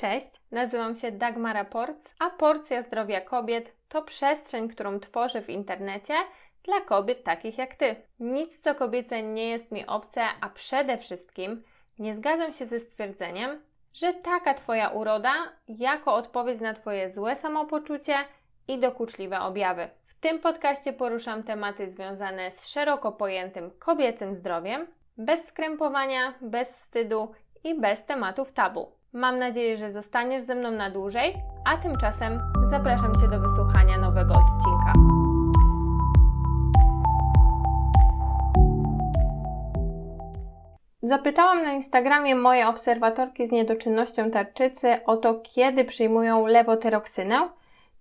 Cześć, nazywam się Dagmara Porc, a Porcja Zdrowia Kobiet to przestrzeń, którą tworzę w internecie dla kobiet takich jak Ty. Nic co kobiece nie jest mi obce, a przede wszystkim nie zgadzam się ze stwierdzeniem, że taka Twoja uroda jako odpowiedź na Twoje złe samopoczucie i dokuczliwe objawy. W tym podcaście poruszam tematy związane z szeroko pojętym kobiecym zdrowiem, bez skrępowania, bez wstydu i bez tematów tabu. Mam nadzieję, że zostaniesz ze mną na dłużej, a tymczasem zapraszam Cię do wysłuchania nowego odcinka. Zapytałam na Instagramie moje obserwatorki z niedoczynnością tarczycy o to, kiedy przyjmują lewotyroksynę,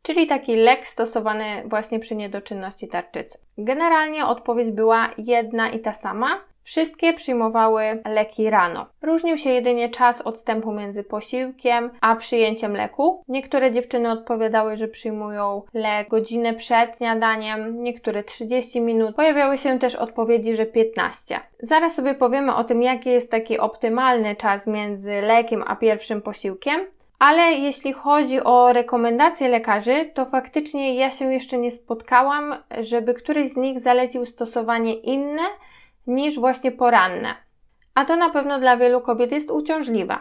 czyli taki lek stosowany właśnie przy niedoczynności tarczycy. Generalnie odpowiedź była jedna i ta sama, Wszystkie przyjmowały leki rano. Różnił się jedynie czas odstępu między posiłkiem a przyjęciem leku. Niektóre dziewczyny odpowiadały, że przyjmują lek godzinę przed śniadaniem, niektóre 30 minut. Pojawiały się też odpowiedzi, że 15. Zaraz sobie powiemy o tym, jaki jest taki optymalny czas między lekiem a pierwszym posiłkiem. Ale jeśli chodzi o rekomendacje lekarzy, to faktycznie ja się jeszcze nie spotkałam, żeby któryś z nich zalecił stosowanie inne niż właśnie poranne. A to na pewno dla wielu kobiet jest uciążliwe.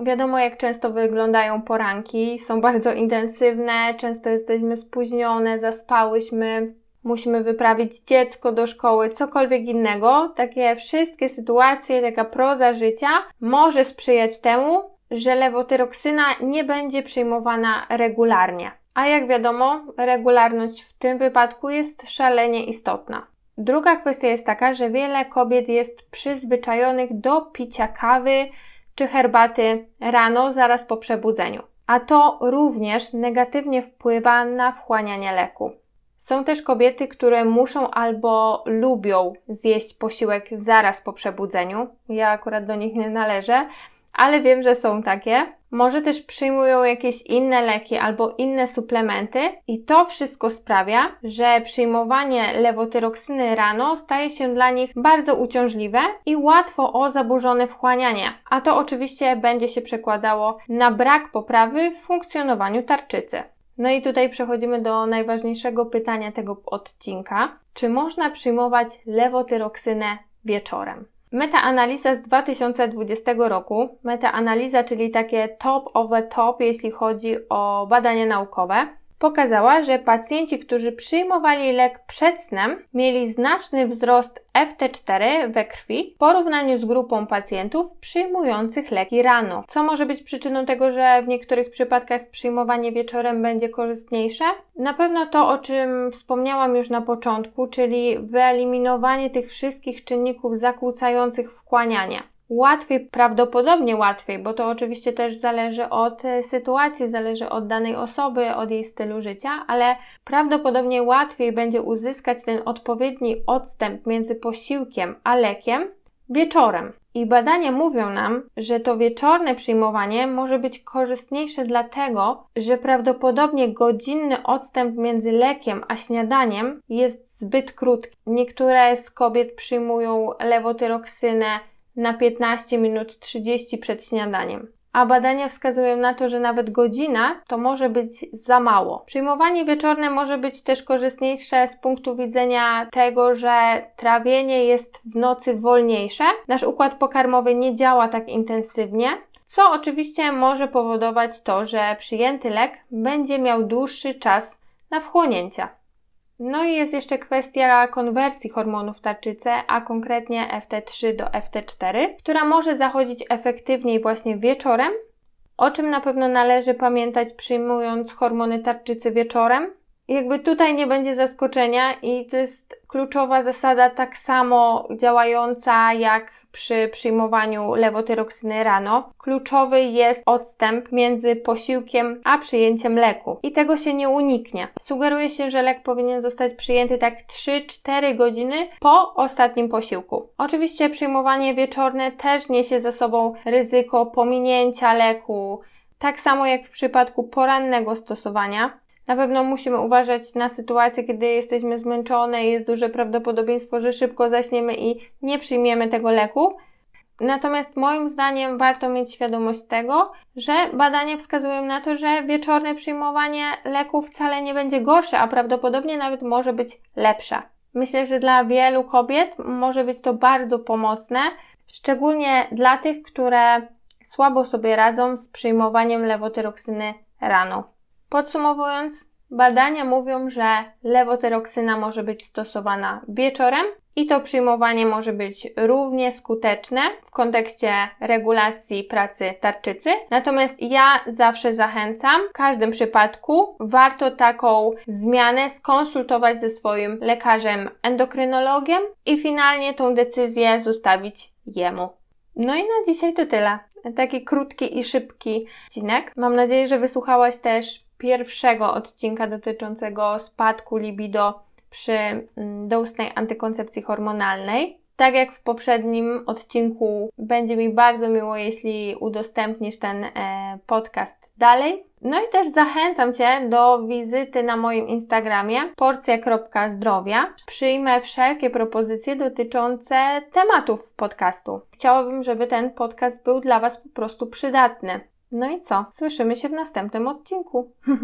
Wiadomo, jak często wyglądają poranki, są bardzo intensywne, często jesteśmy spóźnione, zaspałyśmy, musimy wyprawić dziecko do szkoły, cokolwiek innego. Takie wszystkie sytuacje, taka proza życia może sprzyjać temu, że lewotyroksyna nie będzie przyjmowana regularnie. A jak wiadomo, regularność w tym wypadku jest szalenie istotna. Druga kwestia jest taka, że wiele kobiet jest przyzwyczajonych do picia kawy czy herbaty rano, zaraz po przebudzeniu. A to również negatywnie wpływa na wchłanianie leku. Są też kobiety, które muszą albo lubią zjeść posiłek zaraz po przebudzeniu. Ja akurat do nich nie należę, ale wiem, że są takie. Może też przyjmują jakieś inne leki albo inne suplementy, i to wszystko sprawia, że przyjmowanie lewotyroksyny rano staje się dla nich bardzo uciążliwe i łatwo o zaburzone wchłanianie. A to oczywiście będzie się przekładało na brak poprawy w funkcjonowaniu tarczycy. No i tutaj przechodzimy do najważniejszego pytania tego odcinka: czy można przyjmować lewotyroksynę wieczorem? Metaanaliza z 2020 roku, metaanaliza, czyli takie top of the top, jeśli chodzi o badania naukowe, pokazała, że pacjenci, którzy przyjmowali lek przed snem, mieli znaczny wzrost FT4 we krwi w porównaniu z grupą pacjentów przyjmujących leki rano. Co może być przyczyną tego, że w niektórych przypadkach przyjmowanie wieczorem będzie korzystniejsze? Na pewno to, o czym wspomniałam już na początku, czyli wyeliminowanie tych wszystkich czynników zakłócających wchłanianie łatwiej, prawdopodobnie łatwiej, bo to oczywiście też zależy od e, sytuacji, zależy od danej osoby, od jej stylu życia, ale prawdopodobnie łatwiej będzie uzyskać ten odpowiedni odstęp między posiłkiem a lekiem wieczorem. I badania mówią nam, że to wieczorne przyjmowanie może być korzystniejsze dlatego, że prawdopodobnie godzinny odstęp między lekiem a śniadaniem jest zbyt krótki. Niektóre z kobiet przyjmują lewotyroksynę na 15 minut 30 przed śniadaniem. A badania wskazują na to, że nawet godzina to może być za mało. Przyjmowanie wieczorne może być też korzystniejsze z punktu widzenia tego, że trawienie jest w nocy wolniejsze. Nasz układ pokarmowy nie działa tak intensywnie, co oczywiście może powodować to, że przyjęty lek będzie miał dłuższy czas na wchłonięcia. No i jest jeszcze kwestia konwersji hormonów tarczycy, a konkretnie FT3 do FT4, która może zachodzić efektywniej właśnie wieczorem, o czym na pewno należy pamiętać przyjmując hormony tarczycy wieczorem. Jakby tutaj nie będzie zaskoczenia i to jest kluczowa zasada tak samo działająca jak przy przyjmowaniu lewotyroksyny rano. Kluczowy jest odstęp między posiłkiem a przyjęciem leku i tego się nie uniknie. Sugeruje się, że lek powinien zostać przyjęty tak 3-4 godziny po ostatnim posiłku. Oczywiście przyjmowanie wieczorne też niesie ze sobą ryzyko pominięcia leku, tak samo jak w przypadku porannego stosowania. Na pewno musimy uważać na sytuację, kiedy jesteśmy zmęczone i jest duże prawdopodobieństwo, że szybko zaśniemy i nie przyjmiemy tego leku. Natomiast moim zdaniem warto mieć świadomość tego, że badania wskazują na to, że wieczorne przyjmowanie leków wcale nie będzie gorsze, a prawdopodobnie nawet może być lepsze. Myślę, że dla wielu kobiet może być to bardzo pomocne, szczególnie dla tych, które słabo sobie radzą z przyjmowaniem lewotyroksyny rano. Podsumowując, badania mówią, że lewotyroksyna może być stosowana wieczorem i to przyjmowanie może być równie skuteczne w kontekście regulacji pracy tarczycy. Natomiast ja zawsze zachęcam, w każdym przypadku warto taką zmianę skonsultować ze swoim lekarzem endokrynologiem i finalnie tą decyzję zostawić jemu. No i na dzisiaj to tyle. Taki krótki i szybki odcinek. Mam nadzieję, że wysłuchałaś też pierwszego odcinka dotyczącego spadku libido przy mm, doustnej antykoncepcji hormonalnej. Tak jak w poprzednim odcinku, będzie mi bardzo miło, jeśli udostępnisz ten e, podcast dalej. No i też zachęcam Cię do wizyty na moim Instagramie porcja.zdrowia. Przyjmę wszelkie propozycje dotyczące tematów podcastu. Chciałabym, żeby ten podcast był dla Was po prostu przydatny. No i co? Słyszymy się w następnym odcinku.